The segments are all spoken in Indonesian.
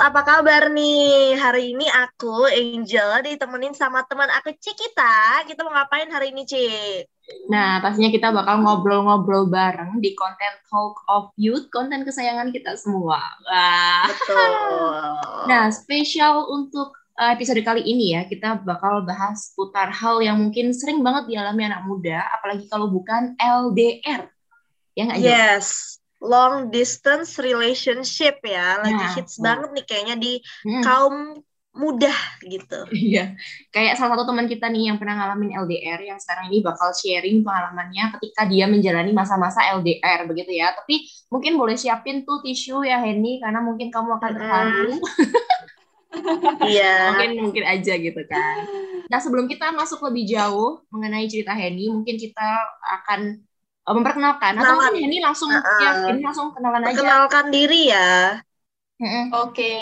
Apa kabar nih? Hari ini aku, Angel, ditemenin sama teman aku Cikita. Kita mau ngapain hari ini, Cik? Nah, pastinya kita bakal ngobrol-ngobrol bareng di konten Talk of Youth, konten kesayangan kita semua. Wah. Betul. Nah, spesial untuk uh, episode kali ini ya, kita bakal bahas putar hal yang mungkin sering banget dialami anak muda, apalagi kalau bukan LDR. Ya nggak, yes, long distance relationship ya. Lagi Nah, hits betul. banget nih kayaknya di Hmm. kaum muda gitu. Iya, kayak salah satu teman kita nih yang pernah ngalamin LDR yang sekarang ini bakal sharing pengalamannya ketika dia menjalani masa-masa LDR begitu ya. Tapi mungkin boleh siapin tuh tisu ya Henny karena mungkin kamu akan terharu. Iya. mungkin mungkin aja gitu kan. Nah sebelum kita masuk lebih jauh mengenai cerita Henny, mungkin kita akan uh, memperkenalkan atau Kenalan. mungkin Henny langsung Uh-uh. ya Henny langsung kenalan aja. Perkenalkan diri ya. Oke.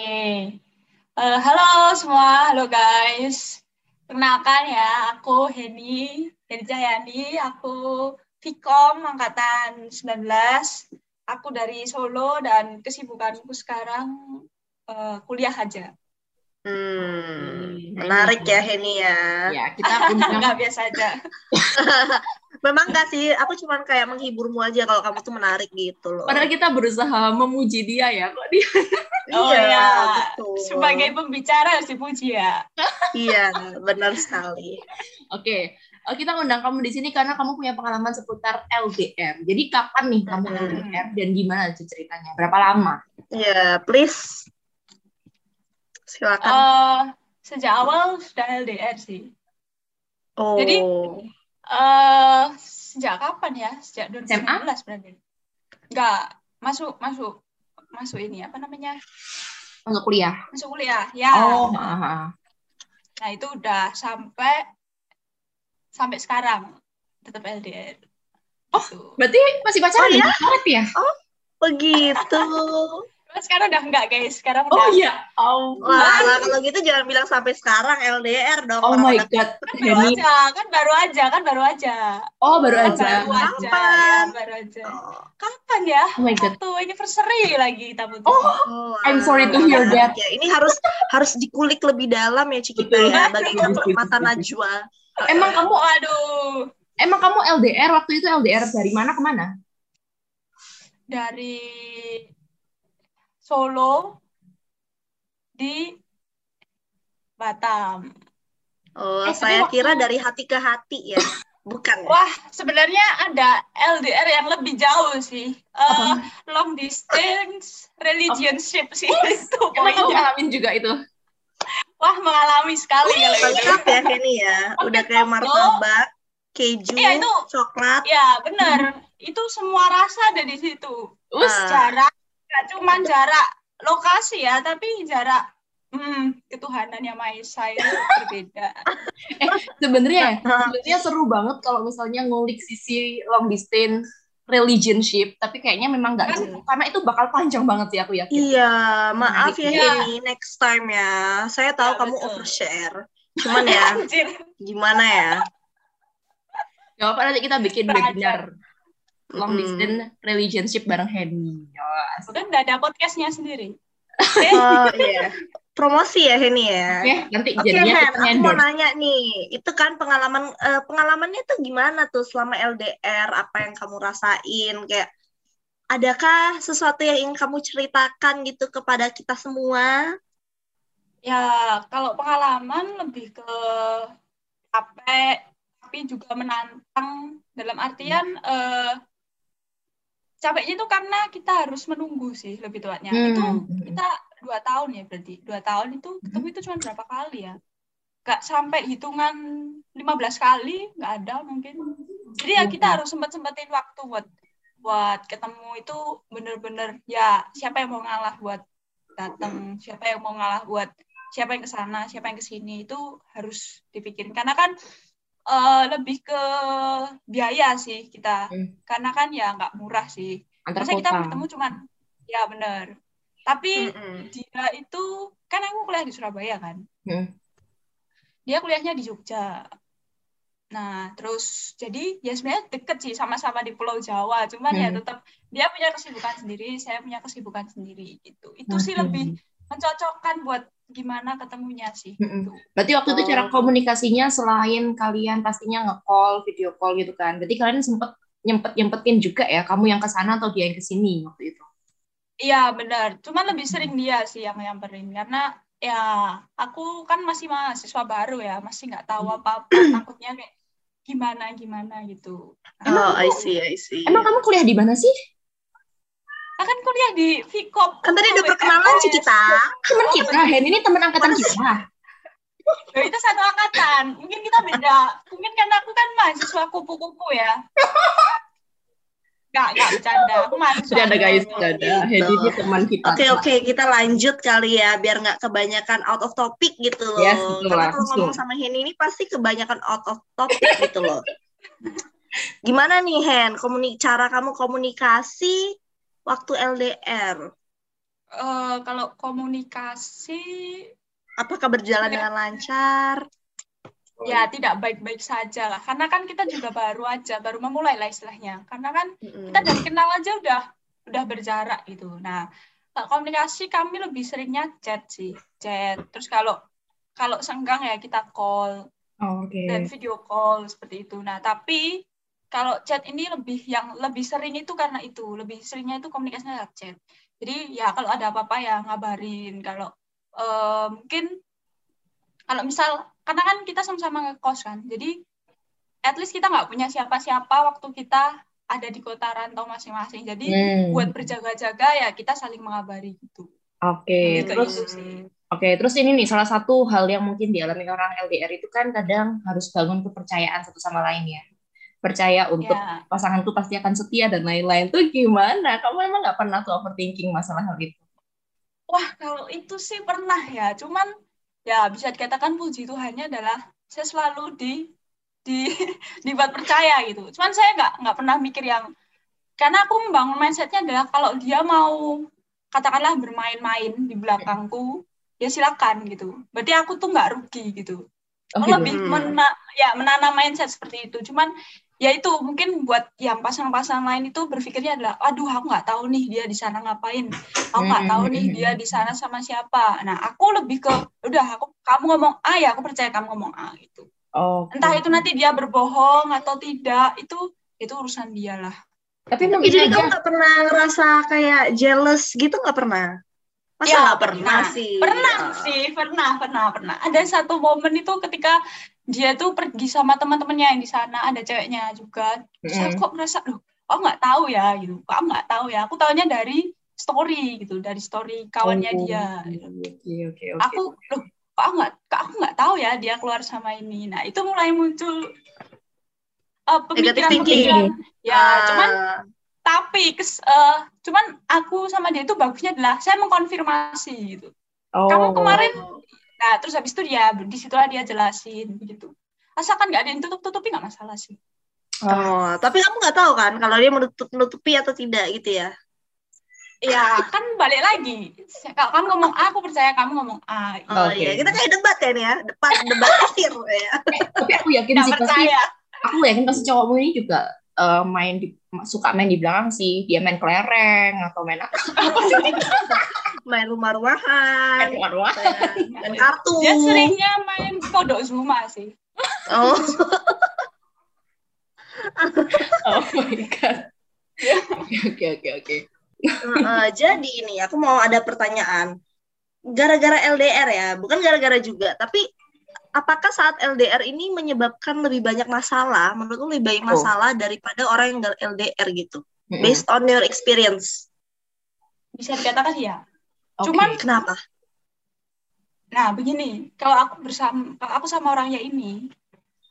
Eh, halo semua, halo guys. Perkenalkan ya, aku Heni, Heni Cahyani, aku Vkom angkatan 19. Aku dari Solo dan kesibukanku sekarang eh, kuliah aja. Hmm, menarik ya Heni ya. Ya kita undang Nggak biasa aja. Memang gak sih, aku cuman kayak menghiburmu aja kalau kamu tuh menarik gitu loh. Padahal kita berusaha memuji dia ya, kok dia Oh ya, betul. sebagai pembicara harus dipuji ya. Iya, benar sekali. Oke, eh, kita undang kamu di sini karena kamu punya pengalaman seputar LDR. Jadi kapan nih kamu Hmm. LDR dan gimana tuh ceritanya? Berapa lama? Ya, please. Silakan. Eh, sejak awal sudah LDR sih. oh. jadi- eh sejak kapan ya? Sejak 2019 berarti. Enggak, masuk masuk masuk ini apa namanya? Untuk kuliah? Masuk kuliah. Ya. Oh, ah, ah. Nah, itu udah sampai sampai sekarang tetap LDR. Oh, Gitu. berarti masih pacaran Oh, ya? iya? Ya? begitu. Cuma sekarang udah enggak, guys. Sekarang Oh udah iya, oh, Wah, lah, kalau gitu jangan bilang sampai sekarang LDR dong. oh my god, kan baru Henny. aja, kan baru aja, kan baru aja. Oh baru Kan aja. Baru aja, Kapan? ya, baru aja. Oh, Kapan ya? Oh my god. Waktu anniversary lagi kita putus. Oh, oh, I'm sorry to wah. hear that. Ya, ini harus harus dikulik lebih dalam ya Cikita ya, bagaikan Betul, mata najwa. Emang kamu, Waduh, emang kamu LDR waktu itu LDR dari mana ke mana? dari Solo di Batam. Oh, Eh, saya waktu- kira dari hati ke hati ya. Bukan. ya? Wah, sebenarnya ada LDR yang lebih jauh sih. Apa? long distance relationship sih itu Emang kamu ngalamin juga itu? Wah, mengalami sekali kalau itu. Lengkap ya Henny ya. Udah kayak martabak, keju, Iya, itu- coklat. Ya, benar. Itu semua rasa ada di situ. Us, Ah. Jarak, nggak cuma jarak lokasi ya, tapi jarak hmm, ketuhanan yang Maha Esa itu berbeda. sebenarnya ya, Ah. sebenarnya seru banget kalau misalnya ngulik sisi long distance relationship, tapi kayaknya memang nggak cukup karena itu bakal panjang banget sih aku yakin. Iya, maaf ya Iya. Henny, next time ya. Saya tahu Ya, kamu betul. overshare. Cuman ya, Anjir. gimana ya? Gak apa nanti kita bikin Belajar. webinar long Mm-mm. distance relationship bareng Henny. Kan udah ada podcastnya sendiri. Oh iya. Promosi ya Henny ya. Oke, nanti Oke jadinya Hen, aku mau nanya nih, itu kan pengalaman eh, pengalamannya tuh gimana tuh selama LDR? Apa yang kamu rasain? Kayak adakah sesuatu yang ingin kamu ceritakan gitu kepada kita semua? Ya, kalau pengalaman lebih ke capek, tapi juga menantang dalam artian eh, capeknya itu karena kita harus menunggu sih lebih tepatnya. Itu Hmm. kita dua tahun ya berarti. Dua tahun itu ketemu itu cuma berapa kali ya? Gak sampai hitungan 15 kali, nggak ada mungkin. Jadi ya kita harus sempat-sempatin waktu buat buat ketemu itu bener-bener ya siapa yang mau ngalah buat datang, siapa yang mau ngalah buat siapa yang ke sana, siapa yang ke sini itu harus dipikirin karena kan eh, lebih ke biaya sih kita. Hmm. Karena kan ya nggak murah sih. Antar Masa kita bertemu cuman ya bener. Tapi Mm-mm. dia itu kan aku kuliah di Surabaya kan. Hmm. Dia kuliahnya di Jogja. Nah, terus jadi ya sebenarnya deket sih sama-sama di Pulau Jawa, cuman ya Hmm. tetap dia punya kesibukan sendiri, saya punya kesibukan sendiri gitu. Itu sih Oke. lebih mencocokkan buat gimana ketemunya sih. Mm-mm. gitu. Berarti waktu itu Oh. cara komunikasinya selain kalian pastinya nge-call, video call gitu kan. Berarti kalian sempet nyempet nyempetin juga ya, kamu yang ke sana atau dia yang ke sini waktu itu. Iya benar, cuman lebih sering dia sih yang nyamperin karena ya aku kan masih mahasiswa baru ya, masih nggak tahu apa-apa, takutnya kayak gimana gimana gitu. Oh, I see, I see. Emang kamu kuliah di mana sih? Aku kan kuliah di Vkop. kan tadi udah perkenalan sih kita. Teman kita, Hen ini teman angkatan kita. Loh, itu satu angkatan. Mungkin kita beda. Mungkin karena aku kan mahasiswa kupu-kupu ya. Gak, gak bercanda. Aku mahasiswa. Sudah ada guys, sudah ada. Hen ini teman kita. Oke oke kita lanjut kali ya biar nggak kebanyakan out of topic gitu loh. Yes, betul, Karena kalau langsung. ngomong sama Hen ini pasti kebanyakan out of topic gitu loh. Gimana nih Hen? Komuni cara kamu komunikasi waktu LDR? Eh, kalau komunikasi Apakah berjalan dengan lancar? ya tidak baik-baik saja lah. Karena kan kita juga baru aja, baru memulai lah istilahnya. Karena kan kita dari kenal aja udah udah berjarak gitu. Nah, komunikasi kami lebih seringnya chat sih, chat. Terus kalau kalau senggang ya kita call Oh, Oke. dan video call seperti itu. Nah, tapi kalau chat ini lebih yang lebih sering itu karena itu, lebih seringnya itu komunikasinya lewat chat. Jadi ya kalau ada apa-apa ya ngabarin. Kalau eh, mungkin kalau misal karena kan kita sama-sama ngekos kan, jadi at least kita nggak punya siapa-siapa waktu kita ada di kota rantau masing-masing. Jadi Hmm. buat berjaga-jaga ya kita saling mengabari gitu. Oke, ke terus. Oke, terus ini nih salah satu hal yang mungkin dialami orang LDR itu kan kadang harus bangun kepercayaan satu sama lain ya. Percaya untuk Ya. pasanganku pasti akan setia dan lain-lain. Tuh gimana? Kamu emang nggak pernah tuh overthinking masalah hal itu? Wah, kalau itu sih pernah ya. Cuman ya bisa dikatakan puji Tuhannya adalah saya selalu di di dibuat percaya gitu. Cuman saya nggak nggak pernah mikir yang karena aku membangun mindsetnya adalah kalau dia mau katakanlah bermain-main di belakangku ya silakan gitu. Berarti aku tuh nggak rugi gitu. Oh, gitu. lebih Hmm. mena ya menanam mindset seperti itu. Cuman ya itu mungkin buat yang pasangan-pasangan lain itu berpikirnya adalah, aduh aku nggak tahu nih dia di sana ngapain, aku nggak tahu nih dia di sana sama siapa. Nah aku lebih ke, udah aku kamu ngomong A ya aku percaya kamu ngomong A gitu. Oke. Entah itu nanti dia berbohong atau tidak, itu itu urusan dia lah. Tapi mungkin jadi aja kamu nggak pernah ngerasa kayak jealous gitu nggak pernah? Masa Ya, nggak pernah, sih? Pernah sih, pernah, pernah, pernah. Ada satu momen itu ketika dia tuh pergi sama teman-temannya yang di sana, ada ceweknya juga. Terus Saya Mm-mm. kok merasa, loh, aku nggak tahu ya, gitu. Kok aku nggak tahu ya. Aku taunya dari story gitu, dari story kawannya Oh, dia. gitu. Oke, oke, oke. Aku, loh, kok aku nggak, kok aku nggak tahu ya dia keluar sama ini. Nah itu mulai muncul uh, Negative thinking. pemikiran-pemikiran. Ya, Ah, cuman tapi kes, eh, cuman aku sama dia itu bagusnya adalah saya mengkonfirmasi gitu. Oh. Kamu kemarin, nah terus habis itu dia di situlah dia jelasin begitu. Asalkan nggak ada yang tutup-tutupi nggak masalah sih. Oh, tapi kamu nggak tahu kan kalau dia menutup nutupi atau tidak gitu ya? Ya kan balik lagi. Kalau kamu ngomong A, aku percaya kamu ngomong A. Oh Oke. iya, kita kayak debat ya nih ya, debat debat akhir ya. Tapi aku yakin Nggak sih pasti percaya. aku yakin pasti cowokmu ini juga eh, main di suka main di belakang sih. Dia main kelereng atau main apa? Main rumah-rumahan, Main luar main kartu. Dia seringnya main kodok Zuma sih. Oh, Oh my god. Oke oke oke eh, jadi ini aku mau ada pertanyaan. Gara-gara LDR ya, bukan gara-gara juga, tapi apakah saat LDR ini menyebabkan lebih banyak masalah? Menurutku lebih banyak Oh. masalah daripada orang yang nggak LDR gitu. Based on your experience. Bisa dikatakan ya. Oke. Cuman Kenapa? Nah, begini, kalau aku bersama kalau aku sama orangnya ini,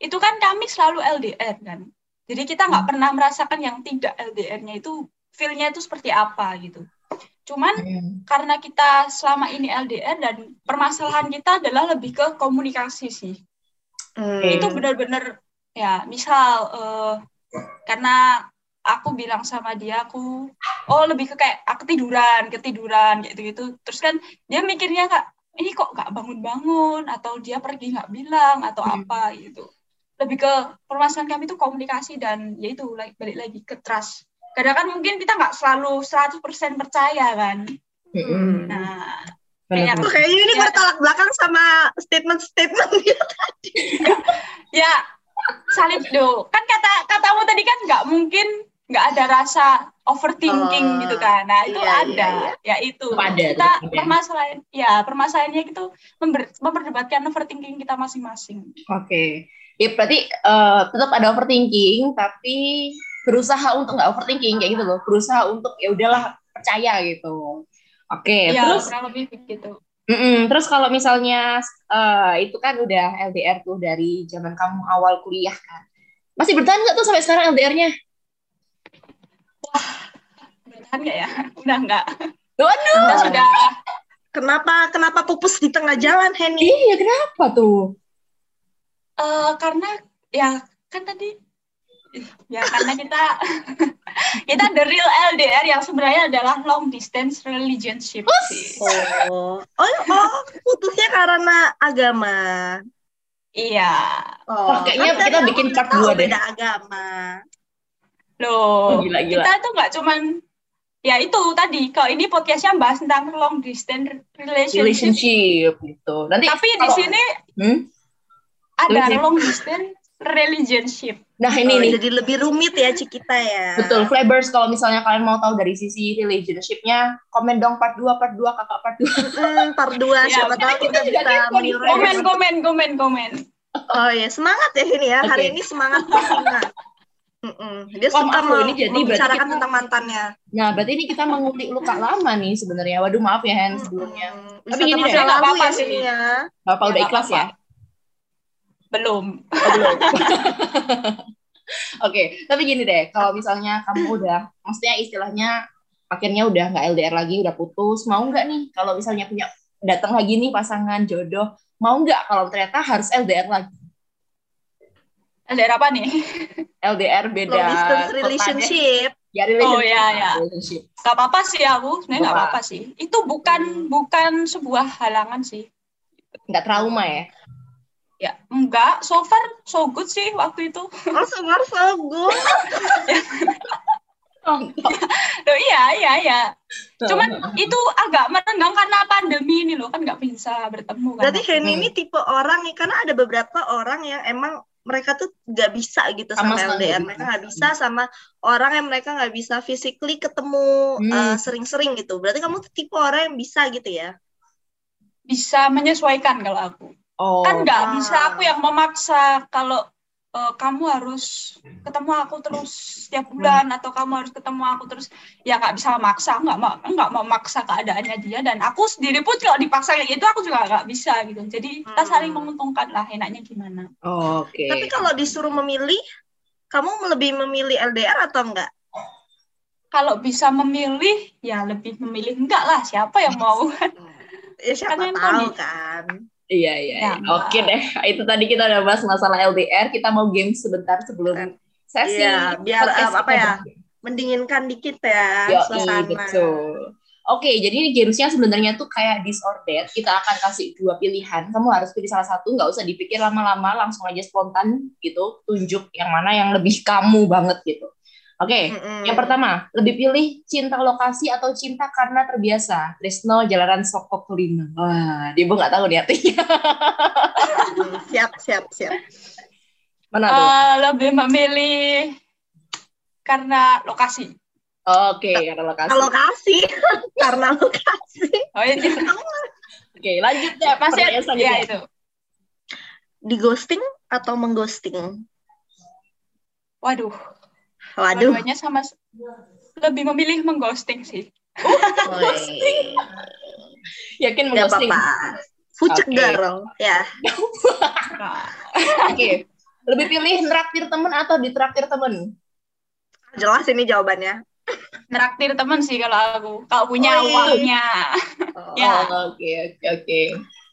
itu kan kami selalu LDR kan. Jadi kita nggak pernah merasakan yang tidak LDR-nya itu feel-nya itu seperti apa gitu. Cuman Hmm. karena kita selama ini LDR dan permasalahan kita adalah lebih ke komunikasi sih. Hmm. Itu benar-benar ya, misal eh, karena aku bilang sama dia aku oh lebih ke kayak aku tiduran, ketiduran kayak gitu-gitu. Terus kan dia mikirnya kak ini kok nggak bangun-bangun atau dia pergi nggak bilang atau Hmm. apa gitu. lebih ke permasalahan kami itu komunikasi dan yaitu like, balik lagi ke trust. Kadang kan mungkin kita nggak selalu 100% percaya kan. Mm-mm. Nah, Benar. kayak- Tuh, kayaknya ini Ya. bertolak belakang sama statement-statement dia tadi. ya saling do kan kata katamu tadi kan nggak mungkin nggak ada rasa overthinking Oh, gitu kan nah itu iya, ada iya, ya itu Tetap ada, kita ada. permasalahan ya permasalahannya itu member- memperdebatkan overthinking kita masing-masing Oke. Ya berarti eh, tetap ada overthinking tapi berusaha untuk nggak overthinking kayak gitu loh. Berusaha untuk ya udahlah percaya gitu. Oke, ya terus kurang lebih begitu Mm-mm. Terus kalau misalnya eh, itu kan udah LDR tuh dari zaman kamu awal kuliah kan. Masih bertahan nggak tuh sampai sekarang LDR-nya? Bertahan nggak ya udah nggak Waduh. kita sudah Kenapa kenapa pupus di tengah jalan, Henny? Iya, kenapa tuh? eh, karena ya kan tadi ya karena kita kita the real LDR yang sebenarnya adalah long distance relationship sih. Oh, oh, oh, putusnya karena agama. Iya. Oh, kayaknya kita bikin part dua deh. Beda agama. Loh, Oh, gila, gila. kita tuh nggak cuman ya itu tadi kalau ini podcastnya bahas tentang long distance relationship, Relationship gitu. Nanti tapi di kalau- sini Hmm? ada Relationship. long distance relationship. Nah, ini Oh, nih. jadi lebih rumit ya Cikita ya. Betul, Flabers kalau misalnya kalian mau tahu dari sisi relationship-nya, komen dong part 2, part 2, kakak part 2. Hmm, part 2 Ya, siapa kita tahu kita juga bisa meniru. Komen, komen, komen, komen. Oh ya, semangat ya ini ya. Hari Oke. ini semangat banget. Mm-mm. Dia Wah, suka mau ini jadi berarti membicarakan kita- tentang mantannya. Nah, berarti ini kita mengulik luka lama nih sebenarnya. Waduh, maaf ya Hen sebelumnya. Mm-mm. Tapi gini deh, nggak lalu apa-apa ya sih. ini ya. Bapak Ya, udah ikhlas ya? apa-apa. Belum. Oh, belum. Oke, tapi gini deh, kalau misalnya kamu udah, maksudnya istilahnya akhirnya udah nggak LDR lagi, udah putus, mau nggak nih kalau misalnya punya datang lagi nih pasangan jodoh, mau nggak kalau ternyata harus LDR lagi? LDR apa nih? LDR beda Long distance relationship. Ya, relationship. Oh, ya, ya. Relationship. Gak apa-apa sih aku, sebenarnya nggak Apa? apa-apa sih. Itu bukan Hmm. bukan sebuah halangan sih. Nggak trauma ya? Ya, enggak. So far, so good sih waktu itu. Oh, semar so good. Loh, iya, iya, iya. Cuman itu agak merenggang karena pandemi ini loh, kan nggak bisa bertemu kan. Berarti Henny Hmm. ini tipe orang nih, karena ada beberapa orang yang emang mereka tuh nggak bisa gitu Sama sama, LDR. Mereka nggak bisa sama orang yang mereka nggak bisa physically ketemu Hmm. uh, sering-sering gitu. Berarti kamu tuh tipe orang yang bisa gitu ya? Bisa menyesuaikan kalau aku. oh, kan nggak ah. bisa aku yang memaksa kalau eh, kamu harus ketemu aku terus setiap bulan atau kamu harus ketemu aku terus ya nggak bisa maksa nggak mau nggak mau maksa keadaannya dia dan aku sendiri pun kalau dipaksa kayak gitu aku juga nggak bisa gitu jadi kita Hmm. saling menguntungkan lah enaknya gimana oke. Tapi kalau disuruh memilih, kamu lebih memilih LDR atau enggak? kalau bisa memilih ya lebih memilih enggak lah siapa yang mau Ya siapa Kan yang tahu kan. Iya, iya. Ya. Oke deh, itu tadi kita udah bahas masalah LDR. Kita mau game sebentar sebelum sesi. Iya, biar, uh, apa ya. Mendinginkan dikit ya suasana. betul. Oke, jadi ini gamesnya sebenarnya tuh kayak this or that. Kita akan kasih dua pilihan. Kamu harus pilih salah satu, nggak usah dipikir lama-lama, langsung aja spontan gitu. Tunjuk yang mana yang lebih kamu banget gitu. Oke, Mm-mm. yang pertama, lebih pilih cinta lokasi atau cinta karena terbiasa. Trisno Jalanan Sokok Lima. Wah, dia nggak tahu nih artinya. Hmm, siap, siap, siap. Mana tuh? Eh, lebih memilih karena lokasi Oke, karena lokasi. Lokasi, karena lokasi. oh ini Oke, lanjut ya. Pertanyaan ya selanjutnya. itu Di ghosting atau mengghosting? waduh Waduh. Dua-duanya sama lebih memilih mengghosting sih. Woi. Yakin Gak mengghosting? apa-apa. Pucuk Oke. garong. Ya. Oke. Lebih pilih neraktir temen atau ditraktir temen? Jelas ini jawabannya. Neraktir temen sih kalau aku. Kalau punya Oh, iya. uangnya. Oh, Ya. Oh, Oke, oke, oke.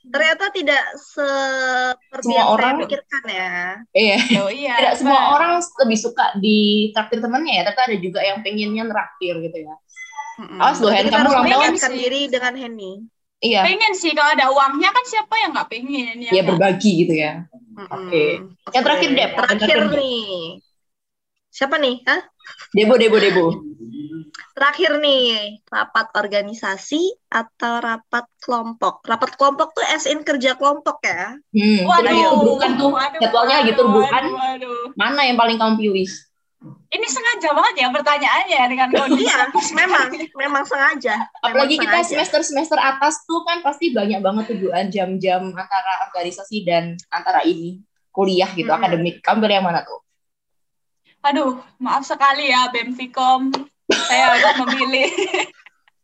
Ternyata tidak seperti Semua yang saya orang- pikirkan ya. Iya. Oh iya. Tidak semua orang lebih suka ditraktir temennya ya, tapi ada juga yang pengennya neraktir gitu ya. Mm-mm. Awas loh, Hen, kamu harus ulang tahun sih. diri dengan Henny. Iya. Pengen sih kalau ada uangnya kan siapa yang nggak pengen ya? Ya nggak? berbagi gitu ya. Mm-mm. Oke. Yang terakhir, Dep. Yang Terakhir terakhir, nih. Siapa nih? Hah? Debo, Debo, Debo. Terakhir nih, rapat organisasi atau rapat kelompok? Rapat kelompok tuh as in kerja kelompok ya? Hmm, Waduh, kita turbukan tuh jadwalnya lagi waduh, turbukan. Mana yang paling kamu pilih? Ini sengaja banget ya pertanyaannya dengan kondisi. Iya, memang, memang sengaja. Apalagi Memang kita sengaja. semester-semester atas tuh kan pasti banyak banget tujuan jam-jam antara organisasi dan antara ini kuliah gitu, Mm-mm. akademik. Kamu pilih yang mana tuh? Aduh, maaf sekali ya BEM-Vkom. Saya harus memilih.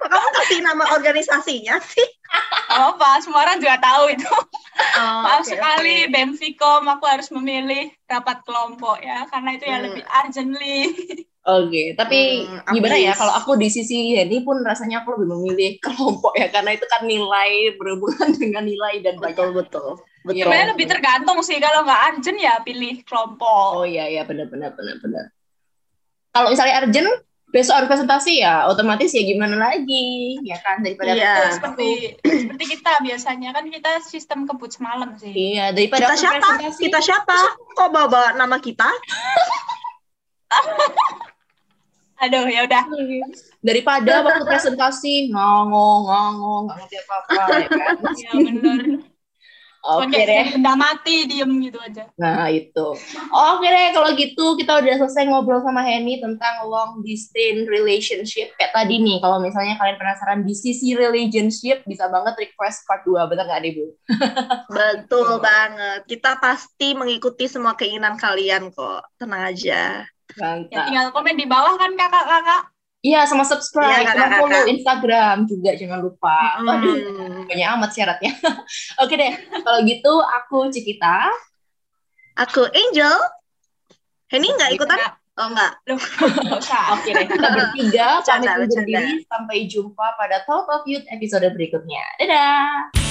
Kok kamu kasih nama organisasinya sih? Gak apa, semua orang juga tahu itu. Oh, Maaf oke, sekali. BEM-Vkom, aku harus memilih rapat kelompok ya, karena itu yang Hmm. lebih urgently. Oke, tapi Hmm, gimana ya kalau aku di sisi Henny pun rasanya aku lebih memilih kelompok ya karena itu kan nilai berhubungan dengan nilai dan banyak. Betul, betul. Betul. Sebenarnya lebih tergantung sih, kalau nggak urgent ya pilih kelompok. Oh iya iya benar benar benar benar. Kalau misalnya urgent besok harus presentasi ya otomatis ya gimana lagi ya kan daripada Iya. Seperti seperti kita biasanya kan kita sistem kebut semalam sih. iya daripada Kita siapa? presentasi Kita siapa? Kok bawa nama kita? Aduh, ya udah. daripada waktu presentasi ngomong ngomong nggak ngerti apa apa ya kan Ya bener. Oke Kayak deh benda mati diem gitu aja. nah itu oke deh kalau gitu kita udah selesai ngobrol sama Henny tentang long distance relationship kayak tadi nih kalau misalnya kalian penasaran di sisi relationship bisa banget request part 2 bener nggak deh Bu? Betul banget. Kita pasti mengikuti semua keinginan kalian kok. Tenang aja. Ya Mantap. tinggal komen di bawah kan kakak-kakak. Iya, sama subscribe, Iya, sama follow Instagram juga jangan lupa. Waduh, Hmm. banyak amat syaratnya. Oke deh, kalau gitu aku Cikita. Aku Angel. Henny nggak ikutan? Oh nggak. Loh, nggak usah. Oke deh, kita bertiga pamit undur diri. Sampai jumpa pada Talk of Youth episode berikutnya. Dadah!